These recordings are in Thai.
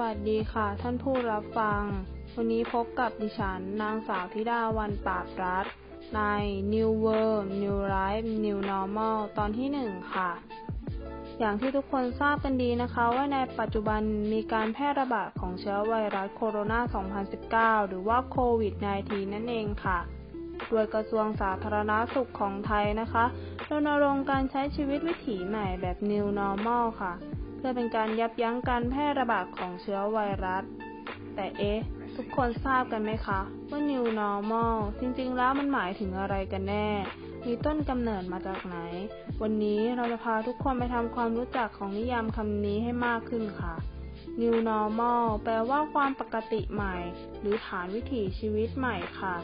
วัสดีค่ะ ท่านผู้รับฟัง วันนี้พบกับดิฉัน นางสาวธิดาวันปราบรัฐ ใน New World New Life New Normal ตอนที่หนึ่งค่ะ อย่างที่ทุกคนทราบกันดีนะคะว่าในปัจจุบันมีการแพร่ระบาดของเชื้อไวรัสโคโรนา 2019 หรือว่าโควิด -19 นั่นเองค่ะ โดยกระทรวงสาธารณาสุขของไทยนะคะรณรงค์การใช้ชีวิตวิถีใหม่แบบ New Normal ค่ะ เพื่อเป็นการยับยั้งการแพร่ระบาดของเชื้อไวรัส แต่เอ๊ะ ทุกคนทราบกันไหมคะ ว่า New Normal จริงๆ แล้วมันหมายถึงอะไรกันแน่ มีต้นกำเนิดมาจากไหน วันนี้เราจะพาทุกคนไปทำความรู้จักของนิยามคำนี้ให้มากขึ้นค่ะ New Normal แปลว่าความปกติใหม่ หรือฐานวิถีชีวิตใหม่ค่ะ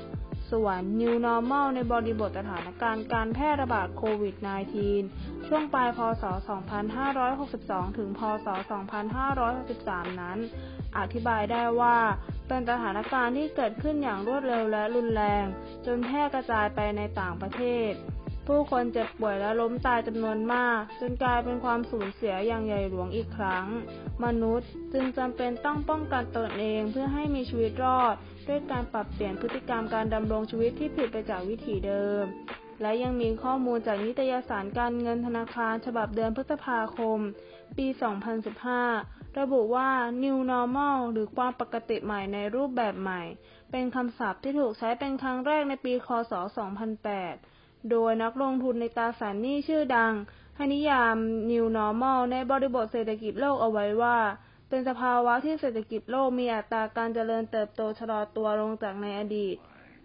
ส่วน New Normal ในบริบทสถานการณ์การแพร่ระบาดโควิด -19 ช่วงปลายพศ 2562 ถึง พศ 2563 นั้น อธิบายได้ว่า เป็นสถานการณ์ที่เกิดขึ้นอย่างรวดเร็วและรุนแรง จนแพร่กระจายไปในต่างประเทศ ผู้คนเจ็บป่วยและล้มตายจำนวนมาก จนกลายเป็นความสูญเสียอย่างใหญ่หลวงอีกครั้ง มนุษย์จึงจำเป็นต้องป้องกันตนเองเพื่อให้มีชีวิตรอด ด้วยการปรับเปลี่ยนพฤติกรรมการดำรงชีวิตที่ผิดไปจากวิถีเดิม และยังมีข้อมูลจากนิตยสารการเงินธนาคารฉบับเดือนพฤษภาคม ปี 2015 ระบุว่า New Normal หรือความปกติใหม่ในรูปแบบใหม่ เป็นคำศัพท์ที่ถูกใช้เป็นครั้งแรกในปี ค.ศ.2008 โดยนักลงทุนในตราสารหนี้ชื่อดังให้นิยาม New Normal ในบริบทเศรษฐกิจโลกเอาไว้ว่า เป็นสภาวะที่เศรษฐกิจโลกมีอัตราการเจริญเติบโตชะลอตัวลงจากในอดีต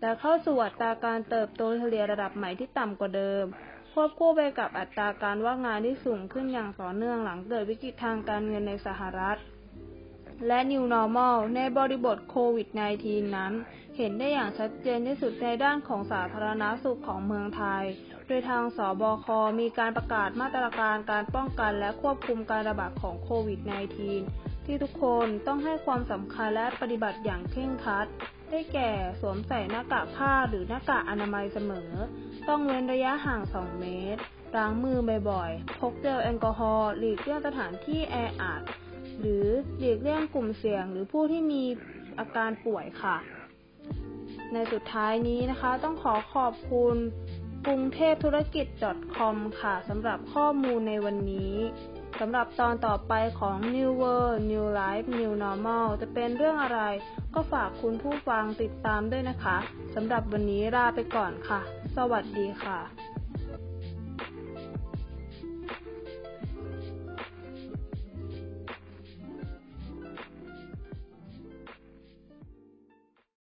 และเข้าสู่อัตราการเติบโตเฉลี่ยระดับใหม่ที่ต่ำกว่าเดิม ควบคู่ไปกับอัตราการว่างงานที่สูงขึ้นอย่างต่อเนื่องหลังเกิดวิกฤตทางการเงินในสหรัฐ และ New Normal ในบริบทโควิด -19 นั้น เห็นได้อย่างชัดเจนที่สุดในด้านของสาธารณสุขของเมืองไทย โดยทางสบค มีการประกาศมาตรการการป้องกันและควบคุมการระบาดของโควิด -19 ที่ทุกคนต้องให้ความสำคัญและปฏิบัติอย่างเคร่งครัด ได้แก่สวมใส่หน้ากากผ้าหรือหน้ากากอนามัยเสมอ ต้องเว้นระยะห่าง 2 เมตร ล้างมือบ่อยๆ พกเจลแอลกอฮอล์หลีกเลี่ยงสถานที่แออัด หรือหลีกเลี่ยงกลุ่มเสี่ยงหรือผู้ที่มีอาการป่วยค่ะ ในสุดท้ายนี้นะคะ ต้องขอขอบคุณกรุงเทพธุรกิจ .com ค่ะสำหรับข้อมูลในวันนี้สำหรับตอนต่อไปของ New World New Life New Normal จะเป็นเรื่องอะไร ก็ฝากคุณผู้ฟังติดตามด้วยนะคะสำหรับวันนี้ลาไปก่อนค่ะ สวัสดีค่ะ